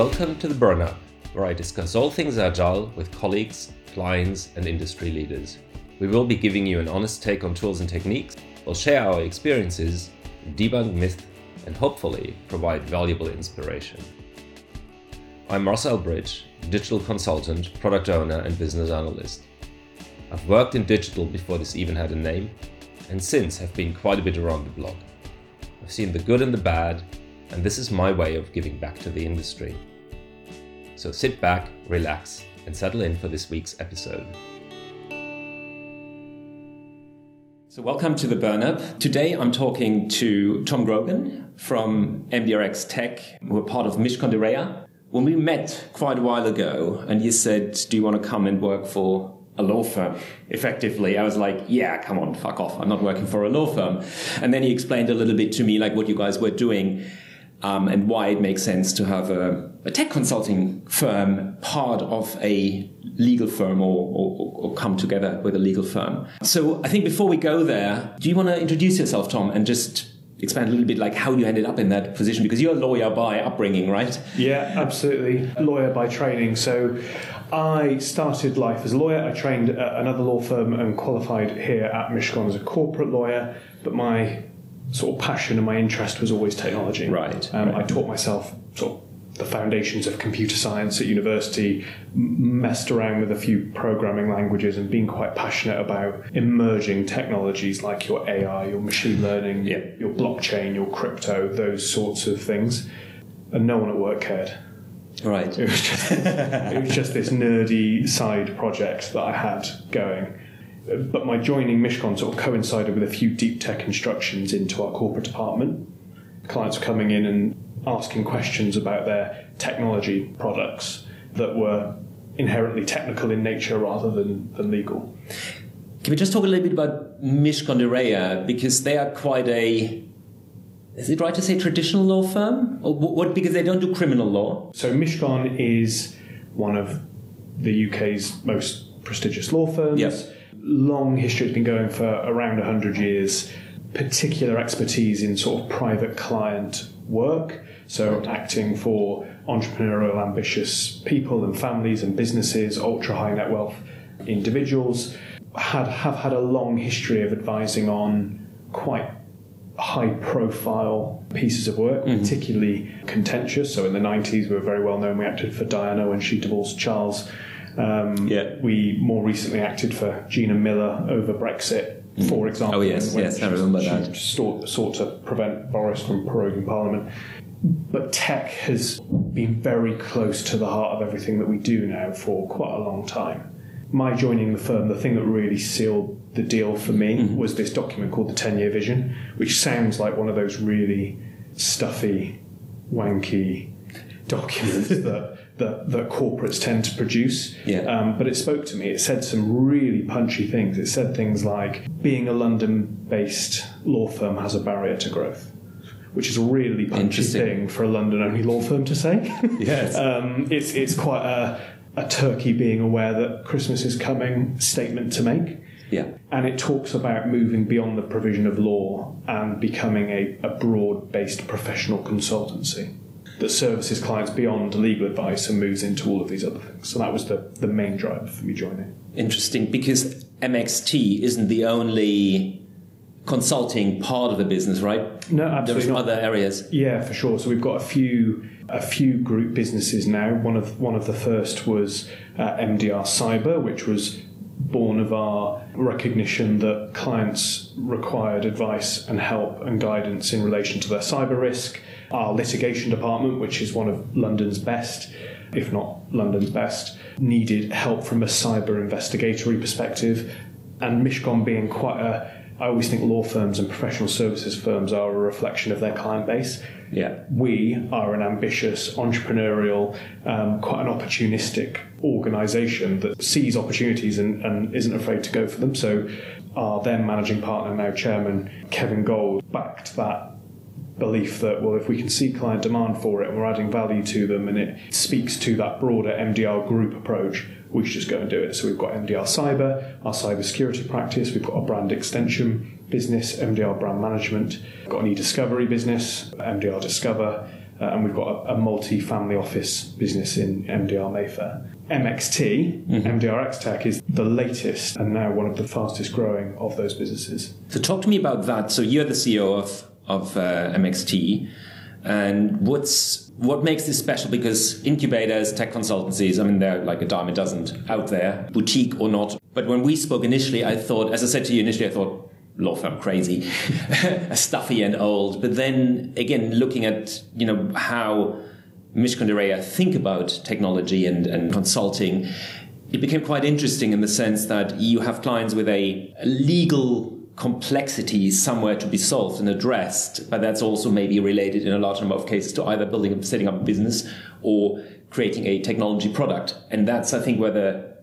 Welcome to the Burn Up, where I discuss all things agile with colleagues, clients, and industry leaders. We will be giving you an honest take on tools and techniques, we'll share our experiences, debunk myths, and hopefully provide valuable inspiration. I'm Marcel Bridge, digital consultant, product owner, and business analyst. I've worked in digital before this even had a name, and since have been quite a bit around the block. I've seen the good and the bad, and this is my way of giving back to the industry. So sit back, relax, and settle in for this week's episode. So, welcome to the Burn Up. Today I'm talking to Tom Grogan from MDRX Tech. We're part of Reya. When we met quite a while ago, and you said, Do you want to come and work for a law firm effectively i was like yeah come on fuck off i'm not working for a law firm and then he explained a little bit to me like what you guys were doing um, and why it makes sense to have a, a, tech consulting firm part of a legal firm or, or, or, come together with a legal firm. So I think before we go there, do you want to introduce yourself, Tom, and just expand a little bit like how you ended up in that position? Because you're a lawyer by upbringing, right? Yeah, absolutely. Lawyer by training. So I started life as a lawyer. I trained at another law firm and qualified here at Mishcon as a corporate lawyer, but my sort of passion and my interest was always technology. Right. Um, right. I taught myself sort of the foundations of computer science at university, messed around with a few programming languages, and been quite passionate about emerging technologies like your AI, your machine learning, yeah. your blockchain, your crypto, those sorts of things. And no one at work cared. Right. It was just, it was just this nerdy side project that I had going but my joining Mishcon sort of coincided with a few deep tech instructions into our corporate department. Clients were coming in and asking questions about their technology products that were inherently technical in nature rather than, than legal. Can we just talk a little bit about Mishcon de Reya because they are quite a is it right to say traditional law firm or what because they don't do criminal law so mishcon is one of the uk's most prestigious law firms yes long history. It's been going for around 100 years. Particular expertise in sort of private client work. So, acting for entrepreneurial, ambitious people and families and businesses, ultra high net wealth individuals. Had, have had a long history of advising on quite high profile pieces of work, mm-hmm. particularly contentious. So, in the 90s, we were very well known. We acted for Diana when she divorced Charles um, yeah. We more recently acted for Gina Miller over Brexit, mm. for example. Oh, yes, yes, I remember that. Sought, sought to prevent Boris from proroguing Parliament. But tech has been very close to the heart of everything that we do now for quite a long time. My joining the firm, the thing that really sealed the deal for me mm-hmm. was this document called the 10 year vision, which sounds like one of those really stuffy, wanky documents that that, that corporates tend to produce. Yeah. Um, but it spoke to me. It said some really punchy things. It said things like being a London based law firm has a barrier to growth. Which is a really punchy thing for a London-only law firm to say. yes, um, it's it's quite a, a turkey being aware that Christmas is coming statement to make. Yeah. And it talks about moving beyond the provision of law and becoming a, a broad based professional consultancy that services clients beyond legal advice and moves into all of these other things. So that was the, the main driver for me joining. Interesting, because MXT isn't the only consulting part of the business, right? No, absolutely. There's not. other areas. Yeah, for sure. So we've got a few a few group businesses now. One of one of the first was uh, MDR Cyber, which was born of our recognition that clients required advice and help and guidance in relation to their cyber risk our litigation department, which is one of London's best, if not London's best, needed help from a cyber investigatory perspective. And Mishcon being quite a I always think law firms and professional services firms are a reflection of their client base. Yeah. We are an ambitious, entrepreneurial, um, quite an opportunistic organisation that sees opportunities and, and, isn't afraid to go for them. So, our then managing partner, now chairman, Kevin Gold, backed that belief that well if we can see client demand for it and we're adding value to them and it speaks to that broader MDR group approach we should just go and do it so we've got MDR cyber our cyber security practice we've got our brand extension business MDR brand management we've got an e-discovery business MDR discover uh, and we've got a, a multi-family office business in MDR Mayfair. MXT, mm-hmm. MDRX Tech, is the latest and now one of the fastest growing of those businesses. So, talk to me about that. So, you're the CEO of of uh, MXT, and what's what makes this special? Because incubators, tech consultancies, I mean, they're like a dime a dozen out there, boutique or not. But when we spoke initially, I thought, as I said to you initially, I thought law firm crazy, stuffy and old. But then again, looking at you know how Mishcon de Reya think about technology and, and consulting, it became quite interesting in the sense that you have clients with a legal complexity somewhere to be solved and addressed, but that's also maybe related in a large number of cases to either building up setting up a business or creating a technology product. And that's I think where the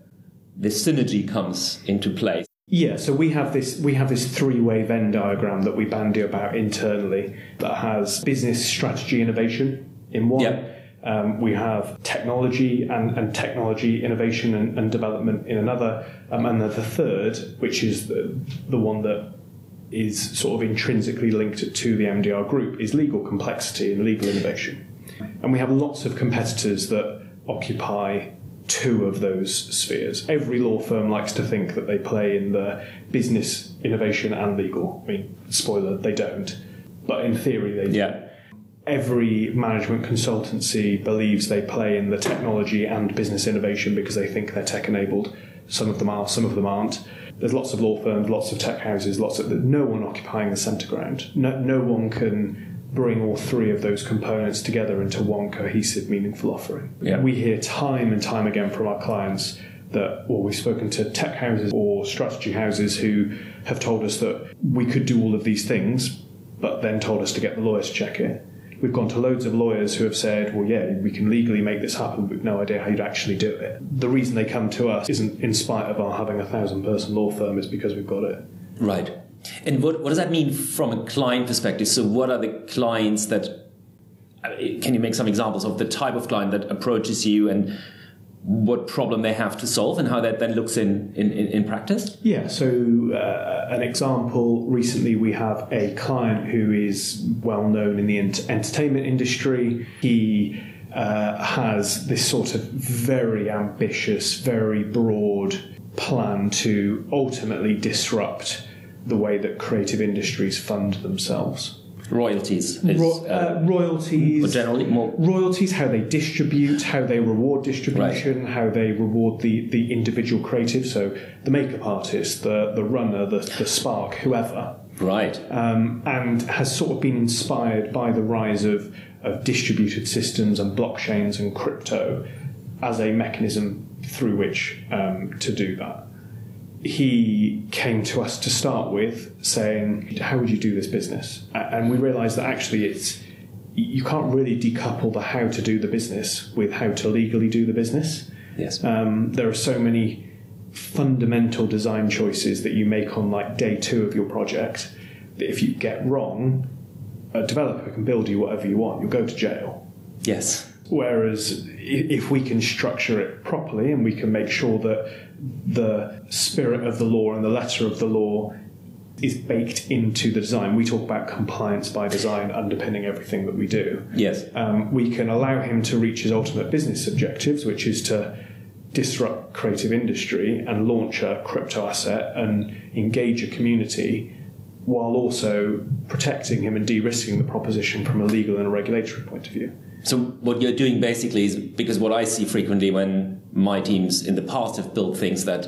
the synergy comes into play. Yeah, so we have this we have this three-way Venn diagram that we bandy about internally that has business strategy innovation in one. Yeah. Um, we have technology and, and technology innovation and, and, development in another, um, and then the third, which is the, the one that is sort of intrinsically linked to the MDR group, is legal complexity and legal innovation. And we have lots of competitors that occupy two of those spheres. Every law firm likes to think that they play in the business, innovation, and legal. I mean, spoiler, they don't. But in theory, they do. Yeah. Every management consultancy believes they play in the technology and business innovation because they think they're tech enabled. Some of them are, some of them aren't. There's lots of law firms, lots of tech houses, lots of no one occupying the centre ground. No, no one can bring all three of those components together into one cohesive, meaningful offering. Yeah. We hear time and time again from our clients that, well, we've spoken to tech houses or strategy houses who have told us that we could do all of these things, but then told us to get the lawyers to check it. We've gone to loads of lawyers who have said, well, yeah, we can legally make this happen, but we've no idea how you'd actually do it. The reason they come to us isn't in spite of our having a thousand person law firm, it's because we've got it. Right. And what, what does that mean from a client perspective? So, what are the clients that can you make some examples of the type of client that approaches you and what problem they have to solve and how that then looks in, in, in practice? Yeah, so uh, an example recently we have a client who is well known in the ent- entertainment industry. He uh, has this sort of very ambitious, very broad plan to ultimately disrupt the way that creative industries fund themselves. Royalties. Is, Ro- uh, uh, royalties. generally more. Royalties, how they distribute, how they reward distribution, right. how they reward the, the individual creative. So the makeup artist, the, the runner, the, the spark, whoever. Right. Um, and has sort of been inspired by the rise of, of distributed systems and blockchains and crypto as a mechanism through which um, to do that he came to us to start with saying, How would you do this business? And we realized that actually it's you can't really decouple the how to do the business with how to legally do the business. Yes. Um, there are so many fundamental design choices that you make on like day two of your project that if you get wrong, a developer can build you whatever you want. You'll go to jail. Yes. Whereas if we can structure it properly and we can make sure that the spirit of the law and the letter of the law is baked into the design. We talk about compliance by design underpinning everything that we do. Yes. Um, we can allow him to reach his ultimate business objectives, which is to disrupt creative industry and launch a crypto asset and engage a community while also protecting him and de risking the proposition from a legal and a regulatory point of view. So what you're doing basically is because what I see frequently when my teams in the past have built things that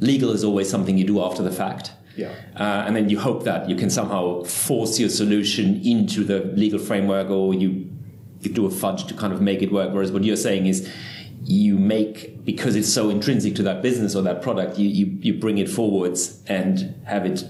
legal is always something you do after the fact. Yeah. Uh, and then you hope that you can somehow force your solution into the legal framework or you, you do a fudge to kind of make it work. Whereas what you're saying is you make, because it's so intrinsic to that business or that product, you, you, you bring it forwards and have it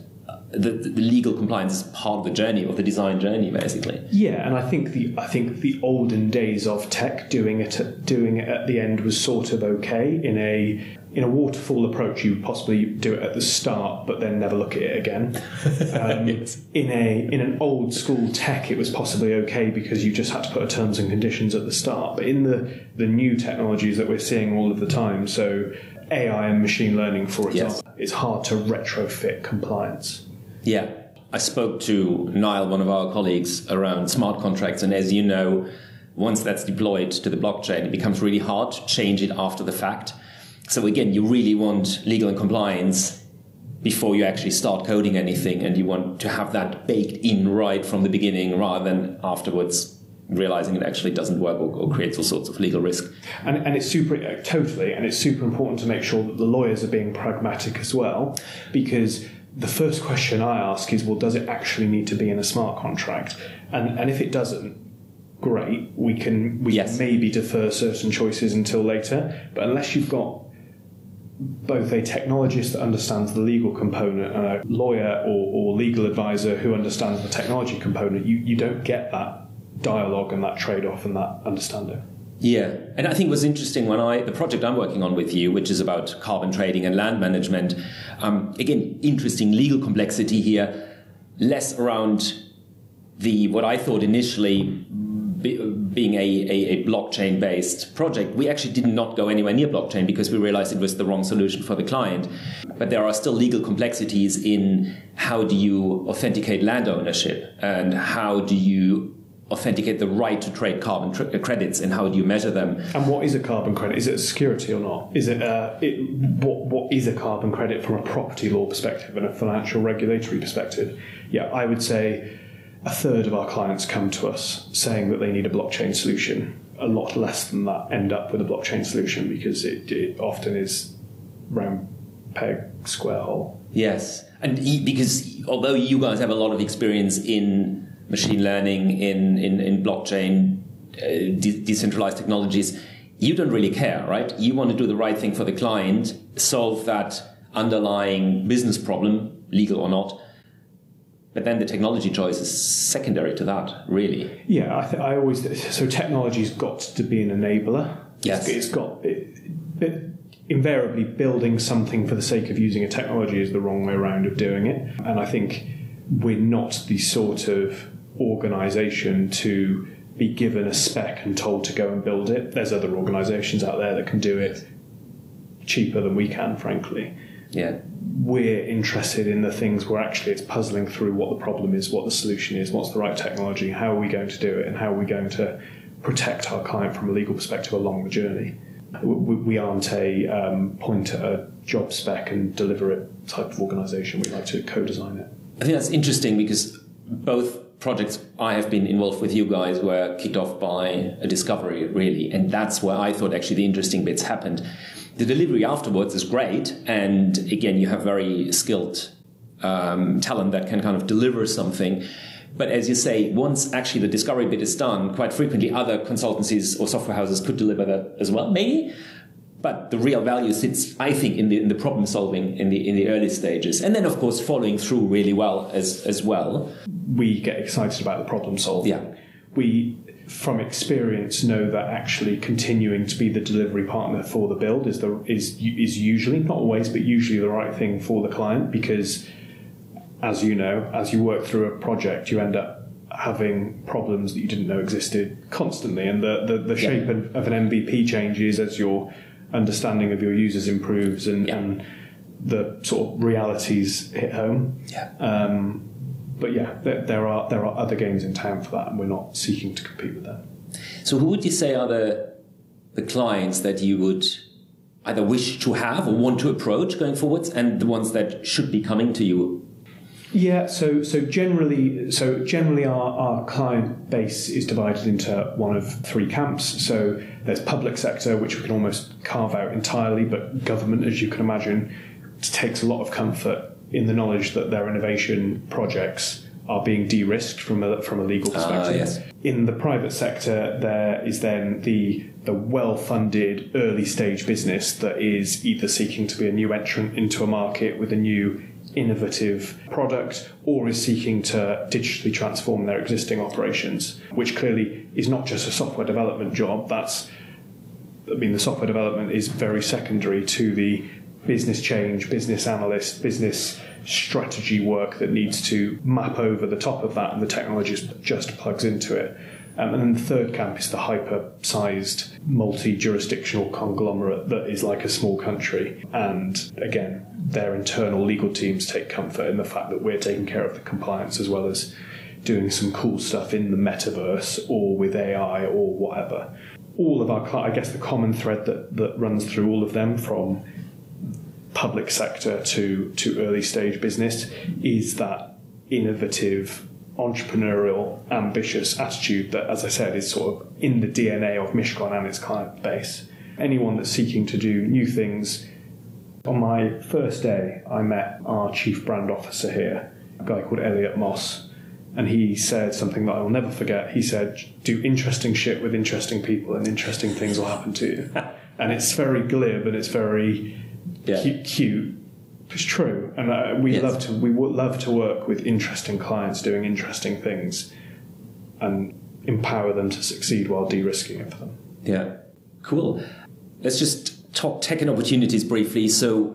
the, the, legal compliance is part of the journey of the design journey basically yeah and i think the i think the olden days of tech doing it doing it at the end was sort of okay in a in a waterfall approach you possibly do it at the start but then never look at it again um, yes. in a in an old school tech it was possibly okay because you just had to put a terms and conditions at the start but in the the new technologies that we're seeing all of the time so AI and machine learning, for example, yes. it's hard to retrofit compliance. Yeah. I spoke to Niall, one of our colleagues, around smart contracts, and as you know, once that's deployed to the blockchain, it becomes really hard to change it after the fact. So again, you really want legal and compliance before you actually start coding anything, and you want to have that baked in right from the beginning rather than afterwards realizing it actually doesn't work or, or, creates all sorts of legal risk. And, and it's super, uh, totally, and it's super important to make sure that the lawyers are being pragmatic as well, because the first question I ask is, well, does it actually need to be in a smart contract? And, and if it doesn't, great, we can we yes. can maybe defer certain choices until later. But unless you've got both a technologist that understands the legal component and a lawyer or, or legal advisor who understands the technology component, you, you don't get that dialogue and that trade off and that understanding. Yeah, and I think what's interesting when I the project I'm working on with you, which is about carbon trading and land management, um, again, interesting legal complexity here, less around the what I thought initially being a, a, a blockchain based project, we actually did not go anywhere near blockchain because we realized it was the wrong solution for the client. But there are still legal complexities in how do you authenticate land ownership and how do you authenticate the right to trade carbon tr- credits and how do you measure them and what is a carbon credit is it a security or not is it, uh, it what what is a carbon credit from a property law perspective and a financial regulatory perspective yeah i would say a third of our clients come to us saying that they need a blockchain solution. A lot less than that end up with a blockchain solution because it, it often is round peg, square hole. Yes. And because although you guys have a lot of experience in machine learning, in, in, in blockchain, uh, de- decentralized technologies, you don't really care, right? You want to do the right thing for the client, solve that underlying business problem, legal or not, but then the technology choice is secondary to that, really. Yeah, I, th- I always so technology's got to be an enabler. Yes, it's, it's got it, it, invariably building something for the sake of using a technology is the wrong way around of doing it, and I think we're not the sort of organisation to be given a spec and told to go and build it. There's other organisations out there that can do it cheaper than we can, frankly. Yeah we're interested in the things where actually it's puzzling through what the problem is, what the solution is, what's the right technology, how are we going to do it, and how are we going to protect our client from a legal perspective along the journey. We aren't a um, point at a job spec and deliver it type of organisation. We like to co-design it. I think that's interesting because both projects I have been involved with you guys were kicked off by a discovery, really, and that's where I thought actually the interesting bits happened the delivery afterwards is great, and again, you have very skilled um, talent that can kind of deliver something. But as you say, once actually the discovery bit is done, quite frequently other consultancies or software houses could deliver that as well, maybe. But the real value sits, I think, in the in the problem solving in the in the early stages, and then of course following through really well as as well. We get excited about the problem solving. Yeah. We from experience know that actually continuing to be the delivery partner for the build is the is is usually not always but usually the right thing for the client because as you know as you work through a project you end up having problems that you didn't know existed constantly and the the, the shape yeah. of an MVP changes as your understanding of your users improves and, yeah. and the sort of realities hit home yeah um, but yeah, there, there, are there are other games in town for that, and we're not seeking to compete with them. So, who would you say are the the clients that you would either wish to have or want to approach going forwards, and the ones that should be coming to you? Yeah, so so generally, so generally, our, our client base is divided into one of three camps. So there's public sector, which we can almost carve out entirely, but government, as you can imagine, takes a lot of comfort in the knowledge that their innovation projects are being de-risked from a, from a legal ah, perspective. Uh, yes. In the private sector, there is then the the well-funded early stage business that is either seeking to be a new entrant into a market with a new innovative product or is seeking to digitally transform their existing operations, which clearly is not just a software development job. That's I mean, the software development is very secondary to the business change, business analyst, business strategy work that needs to map over the top of that, and the technology just plugs into it. Um, and then the third camp is the hyper sized, multi jurisdictional conglomerate that is like a small country. And again, their internal legal teams take comfort in the fact that we're taking care of the compliance as well as doing some cool stuff in the metaverse or with AI or whatever. All of our, I guess, the common thread that, that runs through all of them from public sector to, to early stage business is that innovative, entrepreneurial, ambitious attitude that, as I said, is sort of in the DNA of Mishcon and its client base. Anyone that's seeking to do new things. On my first day, I met our chief brand officer here, a guy called Elliot Moss, and he said something that I will never forget. He said, "Do interesting shit with interesting people, and interesting things will happen to you." and it's very glib and it's very Yeah. cute, cute. It's true, and uh, we Yes. love to we would love to work with interesting clients doing interesting things, and empower them to succeed while de-risking it for them. Yeah, cool. Let's just talk tech and opportunities briefly. So,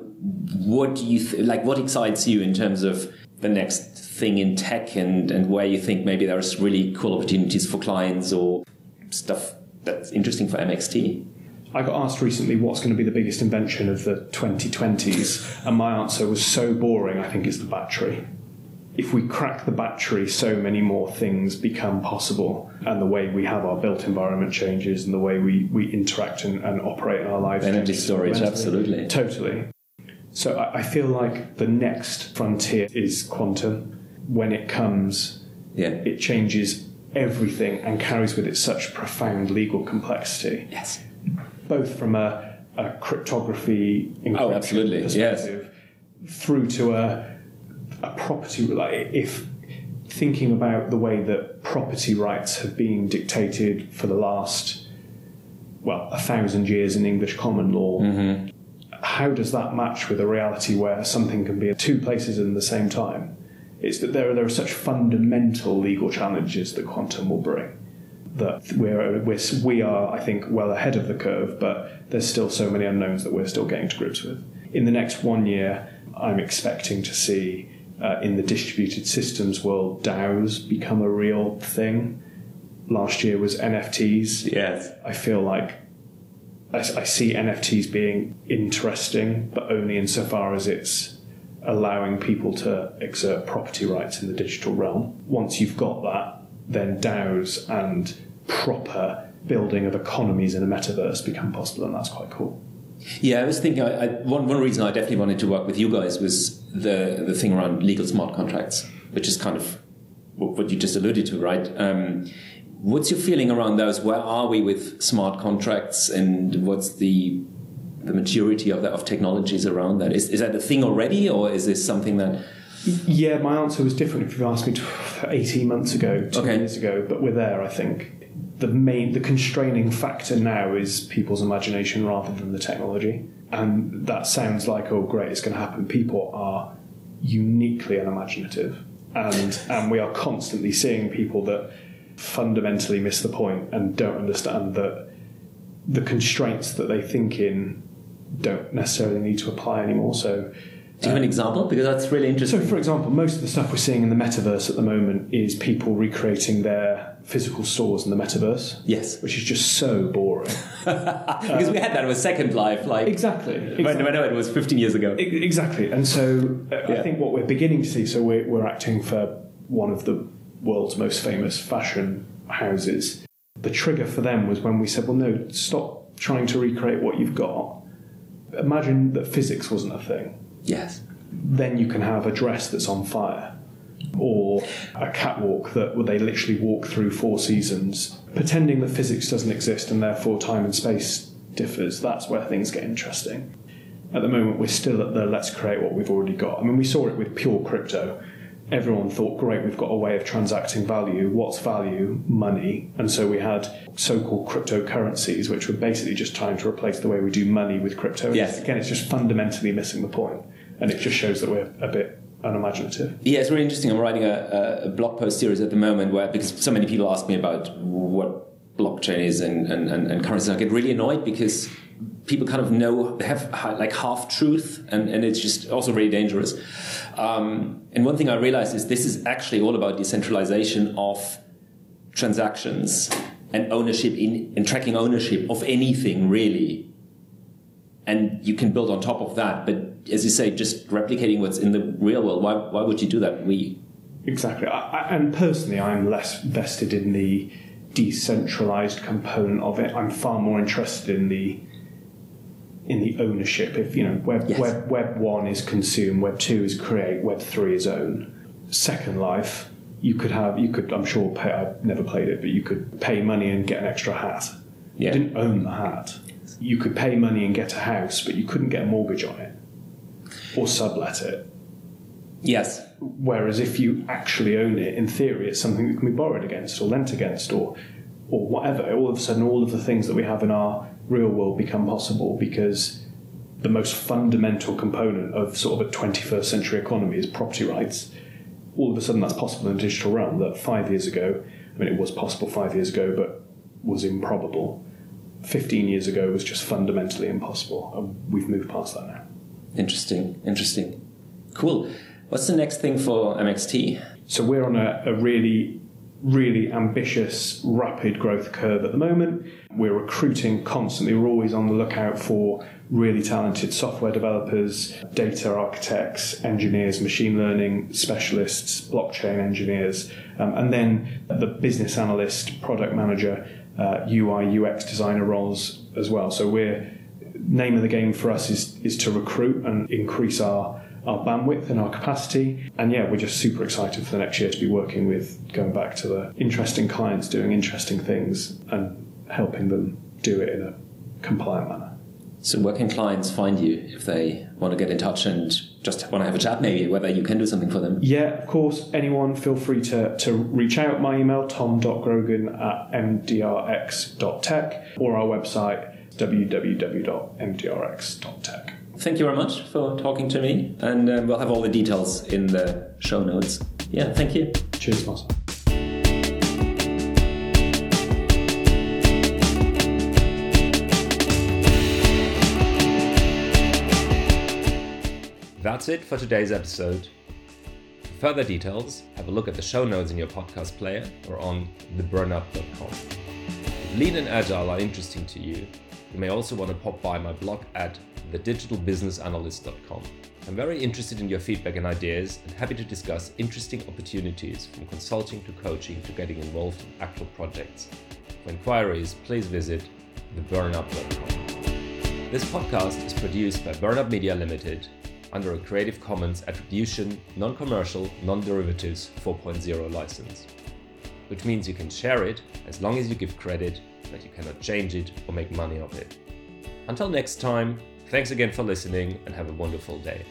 what do you th- like? What excites you in terms of the next thing in tech, and and where you think maybe there's really cool opportunities for clients or stuff that's interesting for MXT? I got asked recently what's going to be the biggest invention of the 2020s, and my answer was so boring. I think it's the battery. If we crack the battery, so many more things become possible, and the way we have our built environment changes, and the way we, we interact and, and operate our lives. Energy storage, absolutely. Totally. So I, I feel like the next frontier is quantum. When it comes, Yeah. it changes everything and carries with it such profound legal complexity Yes. Both from a, a cryptography Oh, absolutely, yes. perspective through to a, a property like if thinking about the way that property rights have been dictated for the last well a thousand years in English common law mm-hmm. how does that match with a reality where something can be at two places in the same time? It's that there are, there are such fundamental legal challenges that quantum will bring that we're, we're we are I think well ahead of the curve, but there's still so many unknowns that we're still getting to grips with. In the next one year, I'm expecting to see uh, in the distributed systems world DAOs become a real thing. Last year was NFTs. Yes. I feel like I, I see NFTs being interesting, but only insofar as it's allowing people to exert property rights in the digital realm. Once you've got that, then DAOs and proper building of economies in a metaverse become possible, and that's quite cool. Yeah, I was thinking. I, I, one one reason I definitely wanted to work with you guys was the the thing around legal smart contracts, which is kind of what you just alluded to, right? Um, what's your feeling around those? Where are we with smart contracts, and what's the the maturity of that of technologies around that? Is is that a thing already, or is this something that? Yeah, my answer was different if you asked me t- 18 months ago, two Okay. years ago, but we're there, I think. The main, the constraining factor now is people's imagination rather than the technology. And that sounds like, oh, great, it's going to happen. People are uniquely unimaginative. And, and we are constantly seeing people that fundamentally miss the point and don't understand that the constraints that they think in don't necessarily need to apply anymore. So, Do you have an um, example? Because that's really interesting. so, for example, most of the stuff we're seeing in the metaverse at the moment is people recreating their physical stores in the metaverse, yes, which is just so boring. because we had that with Second Life, like exactly. when, exactly. when it was 15 years ago. E- Exactly. And so uh, Yeah. I think what we're beginning to see, so we're, we're acting for one of the world's most famous fashion houses. The trigger for them was when we said, well, no, stop trying to recreate what you've got. Imagine that physics wasn't a thing. Yes. then you can have a dress that's on fire or a catwalk that where they literally walk through four seasons pretending that physics doesn't exist and therefore time and space differs. That's where things get interesting. At the moment we're still at the let's create what we've already got. I mean we saw it with pure crypto. Everyone thought great we've got a way of transacting value. What's value? Money. And so we had so-called cryptocurrencies which were basically just trying to replace the way we do money with crypto. Yes. again it's just fundamentally missing the point. And it just shows that we're a bit unimaginative Yeah, it's really interesting. I'm writing a, a blog post series at the moment where because so many people ask me about what blockchain is and, and, and, and currency, I get really annoyed because people kind of know they have like half truth, and, and it's just also really dangerous. Um, and one thing I realized is this is actually all about decentralization of transactions and ownership in and tracking ownership of anything really and you can build on top of that. But as you say, just replicating what's in the real world, why, why would you do that? We Exactly. I, I, and personally, I'm less vested in the decentralized component of it. I'm far more interested in the in the ownership. If you know, web Yes. web web one is consume, web two is create, web three is own. Second Life, you could have you could I'm sure pay, I've never played it, but you could pay money and get an extra hat. Yeah. You didn't own the hat. You could pay money and get a house, but you couldn't get a mortgage on it or sublet it. Yes. Whereas if you actually own it, in theory, it's something that can be borrowed against or lent against or or whatever. All of a sudden, all of the things that we have in our real world become possible because the most fundamental component of sort of a 21st century economy is property rights. All of a sudden, that's possible in the digital realm that five years ago, I mean, it was possible five years ago, but was improbable. 15 years ago was just fundamentally impossible. And we've moved past that now. Interesting. Interesting. Cool. What's the next thing for MXT? So we're on a, a really, really ambitious, rapid growth curve at the moment. We're recruiting constantly. We're always on the lookout for really talented software developers, data architects, engineers, machine learning specialists, blockchain engineers, um, and then the business analyst, product manager, uh, UI, UX designer roles as well. So we're name of the game for us is is to recruit and increase our our bandwidth and our capacity. And yeah, we're just super excited for the next year to be working with going back to the interesting clients doing interesting things and helping them do it in a compliant manner. So, where can clients find you if they want to get in touch and just want to have a chat, maybe whether you can do something for them? Yeah, of course, anyone feel free to, to reach out. My email, tom.grogan at mdrx.tech, or our website, www.mdrx.tech. Thank you very much for talking to me, and uh, we'll have all the details in the show notes. Yeah, thank you. Cheers, Marcel. That's it for today's episode. For further details, have a look at the show notes in your podcast player or on theburnup.com. If lean and agile are interesting to you, you may also want to pop by my blog at thedigitalbusinessanalyst.com. I'm very interested in your feedback and ideas and happy to discuss interesting opportunities from consulting to coaching to getting involved in actual projects. For inquiries, please visit theburnup.com. This podcast is produced by Burn Up Media Limited under a Creative Commons Attribution, Non Commercial, Non Derivatives 4.0 license, which means you can share it as long as you give credit, but you cannot change it or make money off it. Until next time, thanks again for listening and have a wonderful day.